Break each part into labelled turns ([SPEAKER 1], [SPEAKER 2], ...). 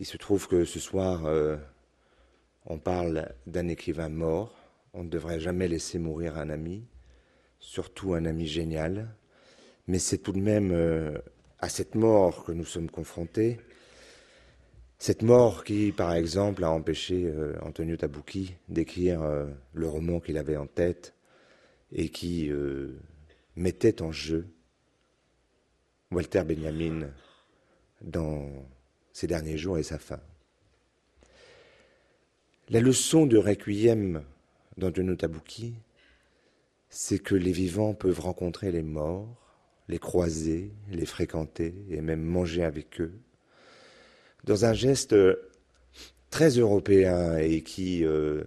[SPEAKER 1] Il se trouve que ce soir, euh, on parle d'un écrivain mort. On ne devrait jamais laisser mourir un ami, surtout un ami génial. Mais c'est tout de même euh, à cette mort que nous sommes confrontés. Cette mort qui, par exemple, a empêché euh, Antonio Tabucchi d'écrire le roman qu'il avait en tête et qui mettait en jeu Walter Benjamin dans ses derniers jours et sa fin. La leçon de Requiem d'Antonio Tabucchi, c'est que les vivants peuvent rencontrer les morts, les croiser, les fréquenter et même manger avec eux, dans un geste très européen et qui euh,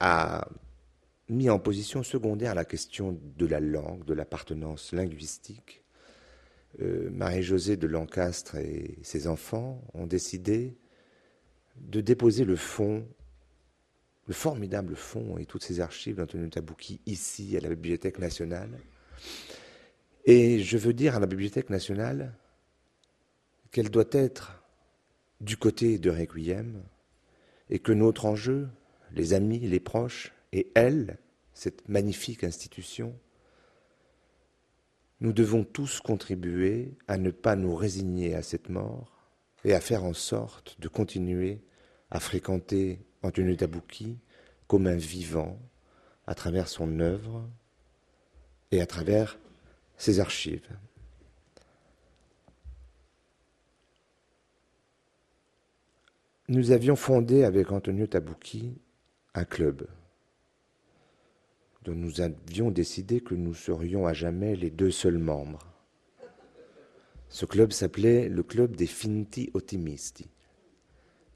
[SPEAKER 1] a mis en position secondaire la question de la langue, de l'appartenance linguistique, euh, Marie-Josée de Lancastre et ses enfants ont décidé de déposer le fonds, le formidable fonds et toutes ces archives d'Antonio Tabouki ici à la Bibliothèque nationale. Et je veux dire à la Bibliothèque nationale qu'elle doit être du côté de Requiem et que notre enjeu, les amis, les proches et elle, cette magnifique institution, nous devons tous contribuer à ne pas nous résigner à cette mort et à faire en sorte de continuer à fréquenter Antonio Tabouki comme un vivant à travers son œuvre et à travers ses archives. Nous avions fondé avec Antonio Tabouki un club dont nous avions décidé que nous serions à jamais les deux seuls membres. Ce club s'appelait le club des finti ottimisti,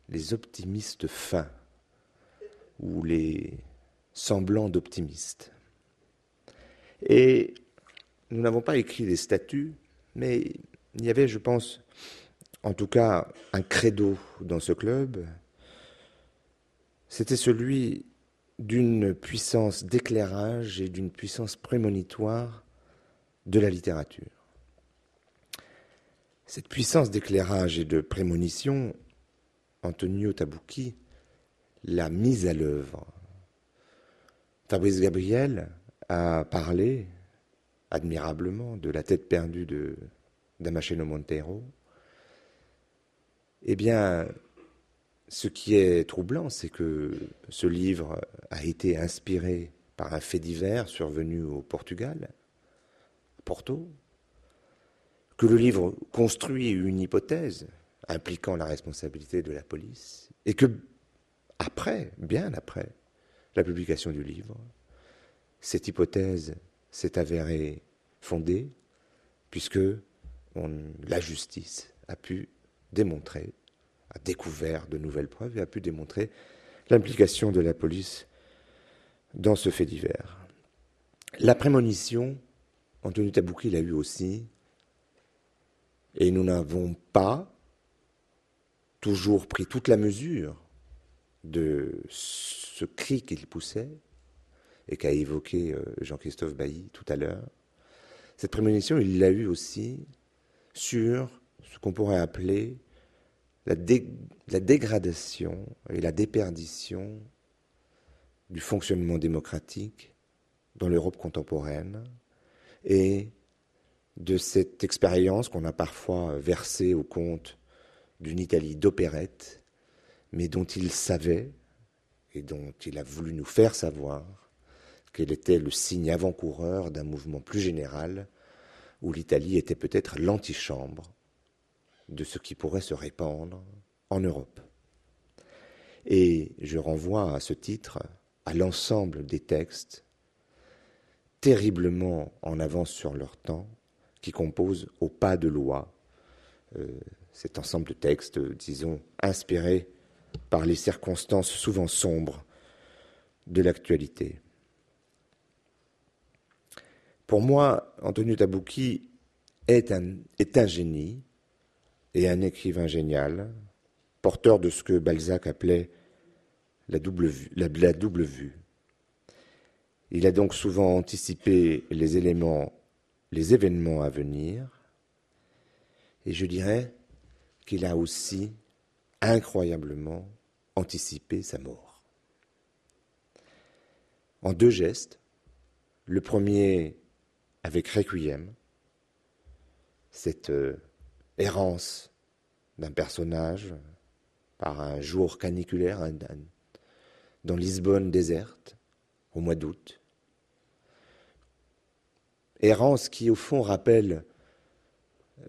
[SPEAKER 1] les optimistes fins, ou les semblants d'optimistes. Et nous n'avons pas écrit des statuts, mais il y avait, je pense, en tout cas, un credo dans ce club. C'était celui d'une puissance d'éclairage et d'une puissance prémonitoire de la littérature. Cette puissance d'éclairage et de prémonition, Antonio Tabucchi l'a mise à l'œuvre. Fabrice Gabriel a parlé admirablement de la tête perdue de Damasceno Montero. Eh bien, ce qui est troublant, c'est que ce livre a été inspiré par un fait divers survenu au Portugal, à Porto, que le livre construit une hypothèse impliquant la responsabilité de la police, et que, après, bien après la publication du livre, cette hypothèse s'est avérée fondée, puisque la justice a pu démontrer a découvert de nouvelles preuves et a pu démontrer l'implication de la police dans ce fait divers. La prémonition, Anthony Tabouki l'a eu aussi, et nous n'avons pas toujours pris toute la mesure de ce cri qu'il poussait et qu'a évoqué euh, Jean-Christophe Bailly tout à l'heure. Cette prémonition, il l'a eu aussi sur ce qu'on pourrait appeler la, dégradation et la déperdition du fonctionnement démocratique dans l'Europe contemporaine et de cette expérience qu'on a parfois versée au compte d'une Italie d'opérette, mais dont il savait et dont il a voulu nous faire savoir qu'elle était le signe avant-coureur d'un mouvement plus général où l'Italie était peut-être l'antichambre de ce qui pourrait se répandre en Europe. Et je renvoie à ce titre à l'ensemble des textes terriblement en avance sur leur temps qui composent au pas de loi euh, cet ensemble de textes, disons, inspirés par les circonstances souvent sombres de l'actualité. Pour moi, Antonio Tabouki est un, est un génie, et un écrivain génial, porteur de ce que Balzac appelait la double vue. Il a donc souvent anticipé les éléments, les événements à venir, et je dirais qu'il a aussi incroyablement anticiper sa mort. En deux gestes, le premier avec Requiem, cette euh, errance d'un personnage par un jour caniculaire dans Lisbonne déserte au mois d'août. Errance qui au fond rappelle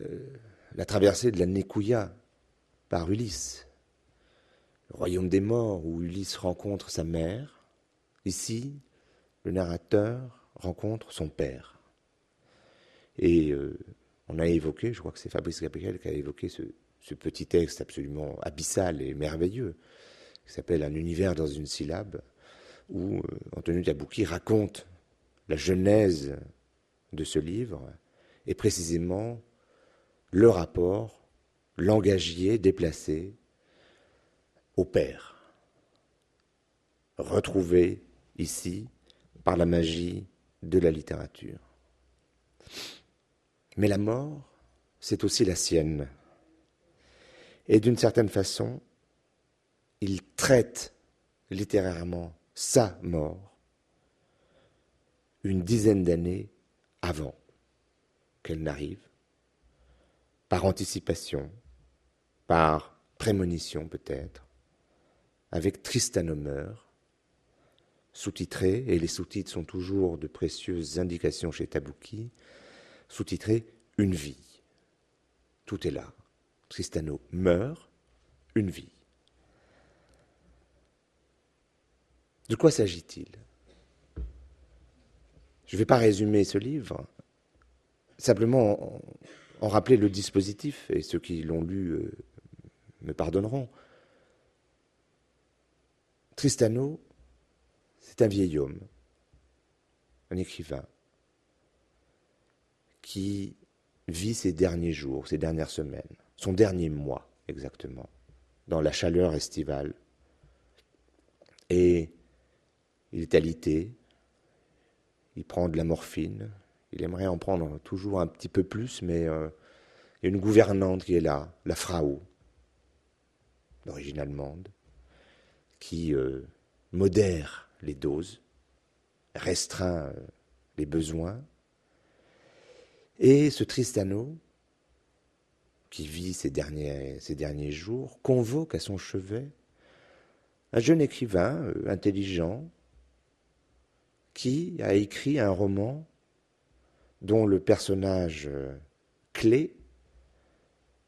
[SPEAKER 1] euh, la traversée de la Nécouya par Ulysse, le royaume des morts où Ulysse rencontre sa mère. Ici, le narrateur rencontre son père. Et euh, on a évoqué, je crois que c'est Fabrice Gabriel qui a évoqué ce, petit texte absolument abyssal et merveilleux, qui s'appelle Un univers dans une syllabe, où euh, Antonio Tabouki raconte la genèse de ce livre, et précisément le rapport langagier déplacé au Père, retrouvé ici par la magie de la littérature. Mais la mort, c'est aussi la sienne. Et d'une certaine façon, il traite littérairement sa mort une dizaine d'années avant qu'elle n'arrive, par anticipation, par prémonition peut-être, avec Tristan meurt, sous-titré, et les sous-titres sont toujours de précieuses indications chez Tabouki, sous-titré Une vie. Tout est là. Tristano meurt, une vie. De quoi s'agit-il? Je ne vais pas résumer ce livre, simplement en, rappeler le dispositif, et ceux qui l'ont lu euh, me pardonneront. Tristano, c'est un vieil homme, un écrivain, qui vit ses derniers jours, ses dernières semaines, son dernier mois exactement, dans la chaleur estivale. Et il est alité, il prend de la morphine, il aimerait en prendre toujours un petit peu plus, mais euh, il y a une gouvernante qui est là, la Frau, d'origine allemande, qui euh, modère les doses, restreint euh, les besoins, et ce Tristano, qui vit derniers, derniers jours, convoque à son chevet un jeune écrivain euh, intelligent qui a écrit un roman dont le personnage euh, clé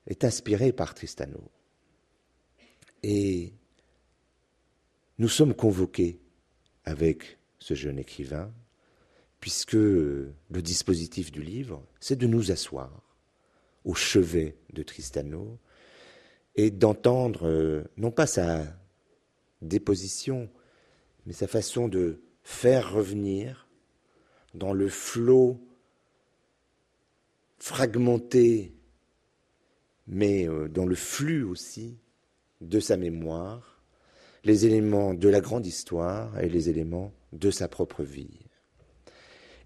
[SPEAKER 1] est inspiré par Tristano. Et nous sommes convoqués avec ce jeune écrivain puisque le dispositif du livre, c'est de nous asseoir au chevet de Tristano et d'entendre euh, non pas sa déposition, mais sa façon de faire revenir dans le flot fragmenté, mais euh, dans le flux aussi de sa mémoire, les éléments de la grande histoire et les éléments de sa propre vie.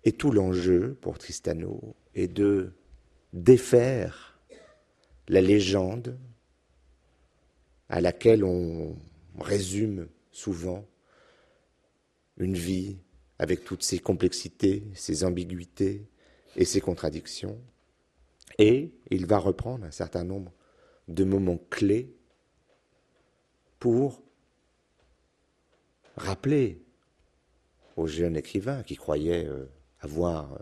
[SPEAKER 1] Et tout l'enjeu pour Tristano est de défaire la légende à laquelle on résume souvent une vie avec toutes ses complexités, ses ambiguïtés et ses contradictions. Et il va reprendre un certain nombre de moments clés pour rappeler aux jeunes écrivains qui croyaient euh, avoir euh,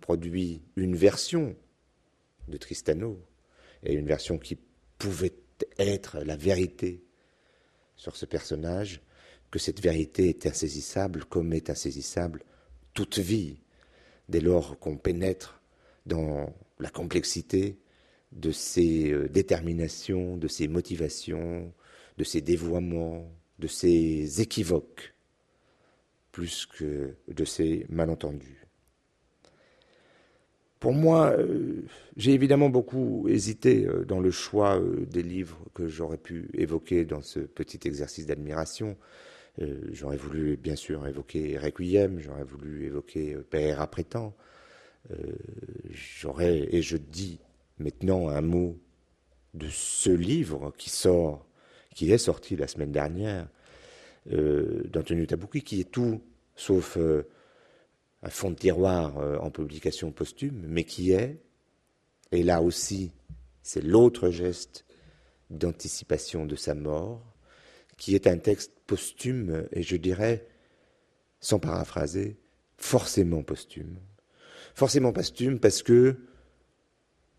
[SPEAKER 1] produit une version de Tristano, et une version qui pouvait être la vérité sur ce personnage, que cette vérité est insaisissable comme est insaisissable toute vie, dès lors qu'on pénètre dans la complexité de ses euh, déterminations, de ses motivations, de ses dévoiements, de ses équivoques, plus que de ses malentendus. Pour moi, euh, j'ai évidemment beaucoup hésité euh, dans le choix euh, des livres que j'aurais pu évoquer dans ce petit exercice d'admiration. J'aurais voulu bien sûr évoquer Requiem, j'aurais voulu évoquer Père après. J'aurais, et je dis maintenant un mot de ce livre qui sort qui est sorti la semaine dernière d'Antonio Tabouki, qui est tout sauf un fond de tiroir euh, en publication posthume, mais qui est, et là aussi, c'est l'autre geste d'anticipation de sa mort, qui est un texte posthume, et je dirais, sans paraphraser, forcément posthume. Forcément posthume parce que,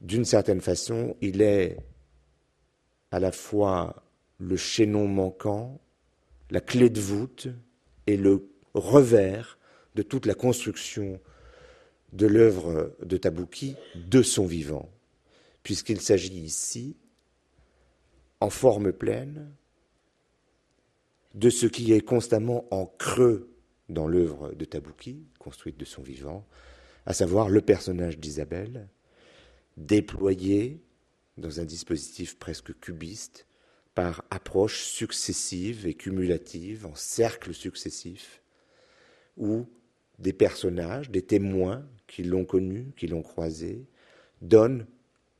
[SPEAKER 1] d'une certaine façon, il est à la fois le chaînon manquant, la clé de voûte et le revers de toute la construction de l'œuvre de Tabouki de son vivant, puisqu'il s'agit ici, en forme pleine, de ce qui est constamment en creux dans l'œuvre de Tabouki, construite de son vivant, à savoir le personnage d'Isabelle, déployé dans un dispositif presque cubiste, par approches successives et cumulatives, en cercles successifs, où des personnages, des témoins qui l'ont connu, qui l'ont croisé, donnent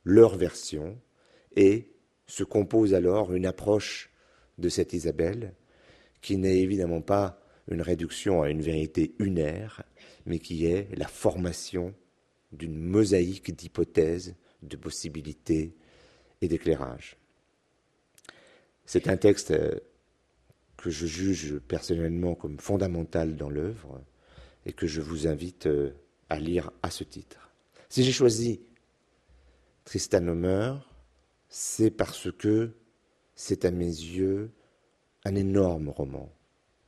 [SPEAKER 1] leur version et se compose alors une approche de cette Isabelle qui n'est évidemment pas une réduction à une vérité unaire, mais qui est la formation d'une mosaïque d'hypothèses, de possibilités et d'éclairages. C'est un texte euh, que je juge personnellement comme fondamental dans l'œuvre et que je vous invite euh, à lire à ce titre. Si j'ai choisi Tristan Homer, c'est parce que c'est à mes yeux un énorme roman.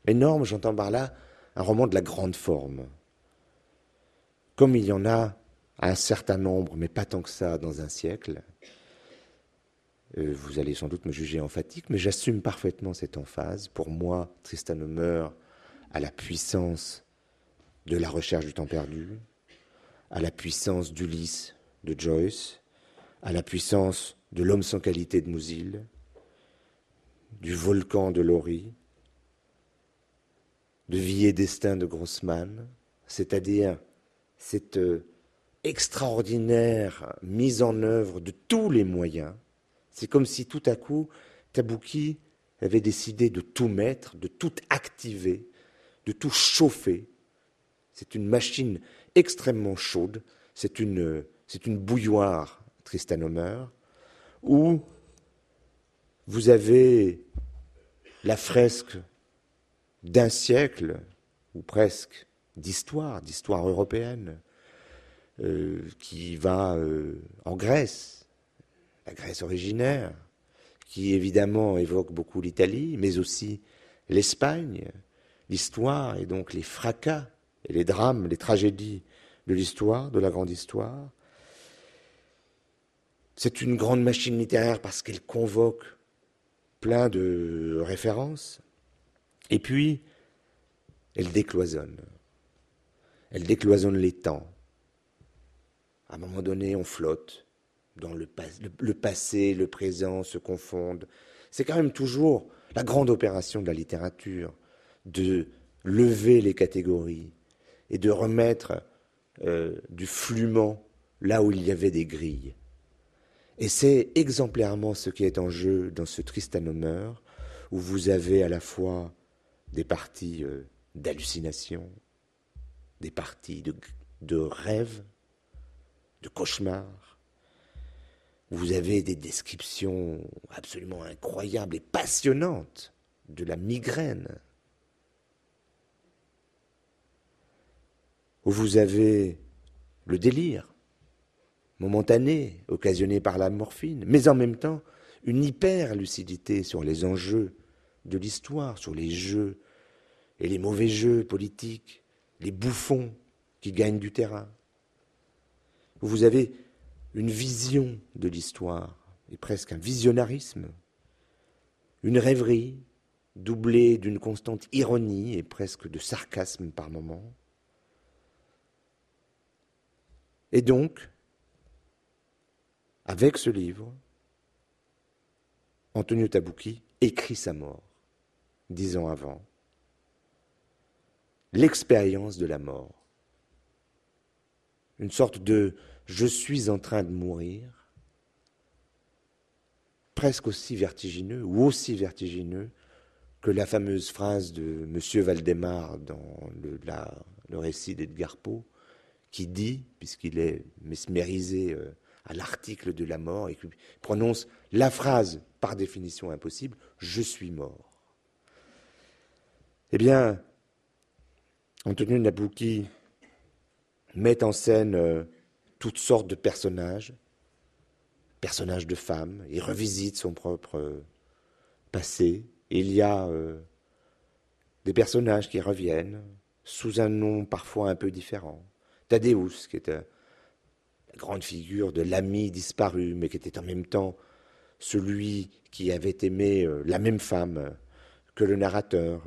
[SPEAKER 1] Énorme, j'entends par là un roman de la grande forme. Comme il y en a un certain nombre, mais pas tant que ça, dans un siècle, euh, vous allez sans doute me juger emphatique, mais j'assume parfaitement cette emphase. Pour moi, Tristan Homer a la puissance de la recherche du temps perdu, à la puissance d'Ulysse de Joyce, à la puissance de l'homme sans qualité de Musil, du volcan de Laurie, de Vie Destin de Grossman, c'est-à-dire cette euh, extraordinaire mise en œuvre de tous les moyens c'est comme si tout à coup, Tabouki avait décidé de tout mettre, de tout activer, de tout chauffer. C'est une machine extrêmement chaude, c'est une, bouilloire, Tristan Homer, où vous avez la fresque d'un siècle, ou presque, d'histoire, d'histoire européenne, euh, qui va euh, en Grèce, la Grèce originaire, qui évidemment évoque beaucoup l'Italie, mais aussi l'Espagne, l'histoire et donc les fracas et les drames, les tragédies de l'histoire, de la grande histoire. C'est une grande machine littéraire parce qu'elle convoque plein de références. Et puis, elle décloisonne. Elle décloisonne les temps. À un moment donné, on flotte dans le, le, passé, le présent se confondent. C'est quand même toujours la grande opération de la littérature, de lever les catégories et de remettre euh, du flument là où il y avait des grilles. Et c'est exemplairement ce qui est en jeu dans ce Tristan Homer, où vous avez à la fois des parties euh, d'hallucination, des parties de, de rêve, de cauchemar, vous avez des descriptions absolument incroyables et passionnantes de la migraine. Vous avez le délire momentané occasionné par la morphine, mais en même temps une hyper-lucidité sur les enjeux de l'histoire, sur les jeux et les mauvais jeux politiques, les bouffons qui gagnent du terrain. Vous avez une vision de l'histoire, et presque un visionnarisme, une rêverie doublée d'une constante ironie et presque de sarcasme par moments. Et donc, avec ce livre, Antonio Tabouki écrit sa mort, dix ans avant, l'expérience de la mort, une sorte de je suis en train de mourir, presque aussi vertigineux ou aussi vertigineux que la fameuse phrase de M. Valdemar dans le, le récit d'Edgar Poe, qui dit, puisqu'il est mesmérisé euh, à l'article de la mort, et qui prononce la phrase par définition impossible, je suis mort. Eh bien, Antonio Nabucchi met en scène euh, toutes sortes de personnages, personnages de femmes, il revisite son propre euh, passé. Il y a des personnages qui reviennent sous un nom parfois un peu différent. Thaddeus, qui est la grande figure de l'ami disparu, mais qui était en même temps celui qui avait aimé la même femme que le narrateur,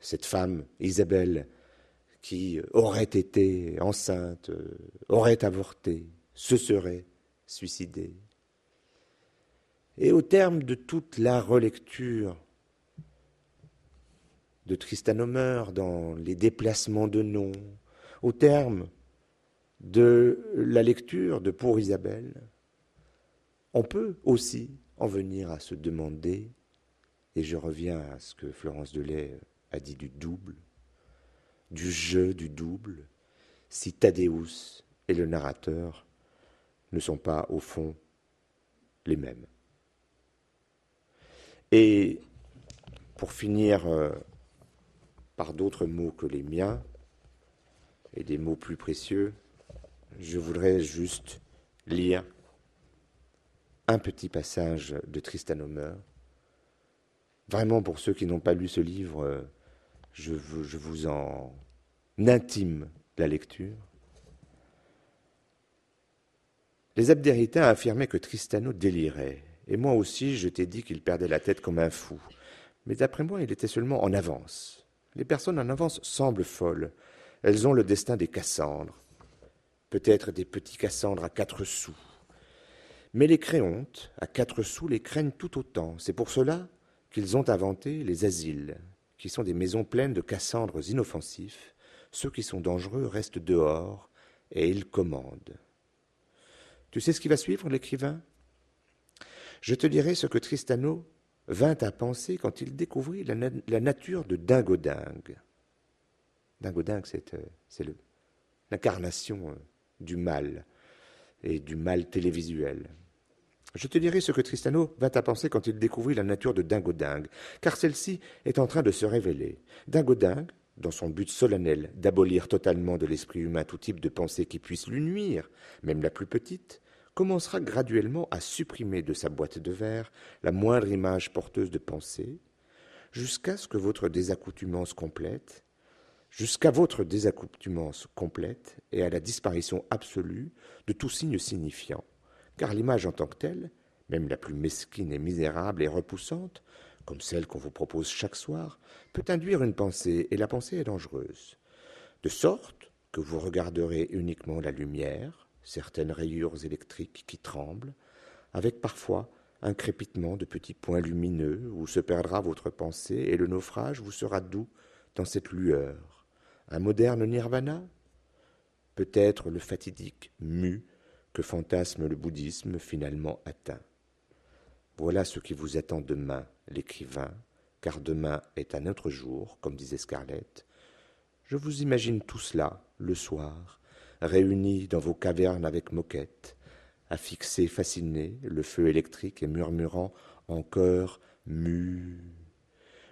[SPEAKER 1] cette femme, Isabelle, qui aurait été enceinte, aurait avorté, se serait suicidée. Et au terme de toute la relecture de Tristan Homer dans les déplacements de noms, au terme de la lecture de Pour Isabelle, on peut aussi en venir à se demander, et je reviens à ce que Florence Delay a dit du double, du jeu du double, si Thaddeus et le narrateur ne sont pas au fond les mêmes. Et pour finir euh, par d'autres mots que les miens, et des mots plus précieux, je voudrais juste lire un petit passage de Tristan Homer. Vraiment, pour ceux qui n'ont pas lu ce livre, euh, je, vous en intime la lecture. Les abdéritains affirmaient que Tristano délirait, et moi aussi je t'ai dit qu'il perdait la tête comme un fou. Mais d'après moi, il était seulement en avance. Les personnes en avance semblent folles. Elles ont le destin des Cassandres. Peut-être des petits Cassandres à quatre sous. Mais les créontes, à quatre sous, les craignent tout autant. C'est pour cela qu'ils ont inventé les asiles, qui sont des maisons pleines de Cassandres inoffensifs, ceux qui sont dangereux restent dehors, et ils commandent. Tu sais ce qui va suivre, l'écrivain? Je te dirai ce que Tristano vint à penser quand il découvrit la, nature de Dingodingue. Dingodingue, c'est euh, l'incarnation euh, du mal, et du mal télévisuel. Je te dirai ce que Tristano vint à penser quand il découvrit la nature de Dingodingue, car celle-ci est en train de se révéler. Dingodingue, dans son but solennel d'abolir totalement de l'esprit humain tout type de pensée qui puisse lui nuire, même la plus petite, commencera graduellement à supprimer de sa boîte de verre la moindre image porteuse de pensée, jusqu'à ce que votre désaccoutumance complète, jusqu'à votre désaccoutumance complète et à la disparition absolue de tout signe signifiant car l'image en tant que telle, même la plus mesquine et misérable et repoussante, comme celle qu'on vous propose chaque soir, peut induire une pensée, et la pensée est dangereuse. De sorte que vous regarderez uniquement la lumière, certaines rayures électriques qui tremblent, avec parfois un crépitement de petits points lumineux où se perdra votre pensée et le naufrage vous sera doux dans cette lueur. Un moderne nirvana? Peut-être le fatidique mu que fantasme le bouddhisme finalement atteint. Voilà ce qui vous attend demain, l'écrivain, car demain est un autre jour, comme disait Scarlett. Je vous imagine tout cela, le soir, réunis dans vos cavernes avec moquette, à fixer fasciné le feu électrique et murmurant en mu.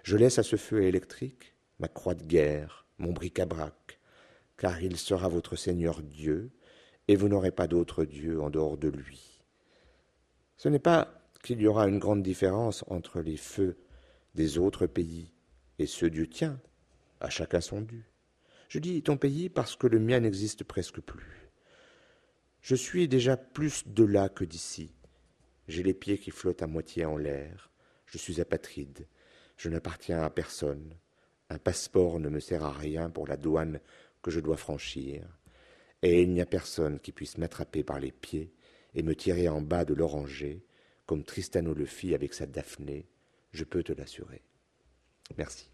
[SPEAKER 1] Je laisse à ce feu électrique ma croix de guerre, mon bric-à-brac, car il sera votre Seigneur Dieu, et vous n'aurez pas d'autre Dieu en dehors de lui. Ce n'est pas qu'il y aura une grande différence entre les feux des autres pays et ceux du tien, à chacun son dû. Je dis ton pays parce que le mien n'existe presque plus. Je suis déjà plus de là que d'ici. J'ai les pieds qui flottent à moitié en l'air. Je suis apatride. Je n'appartiens à personne. Un passeport ne me sert à rien pour la douane que je dois franchir et il n'y a personne qui puisse m'attraper par les pieds et me tirer en bas de l'oranger, comme Tristano le fit avec sa Daphné, je peux te l'assurer. Merci.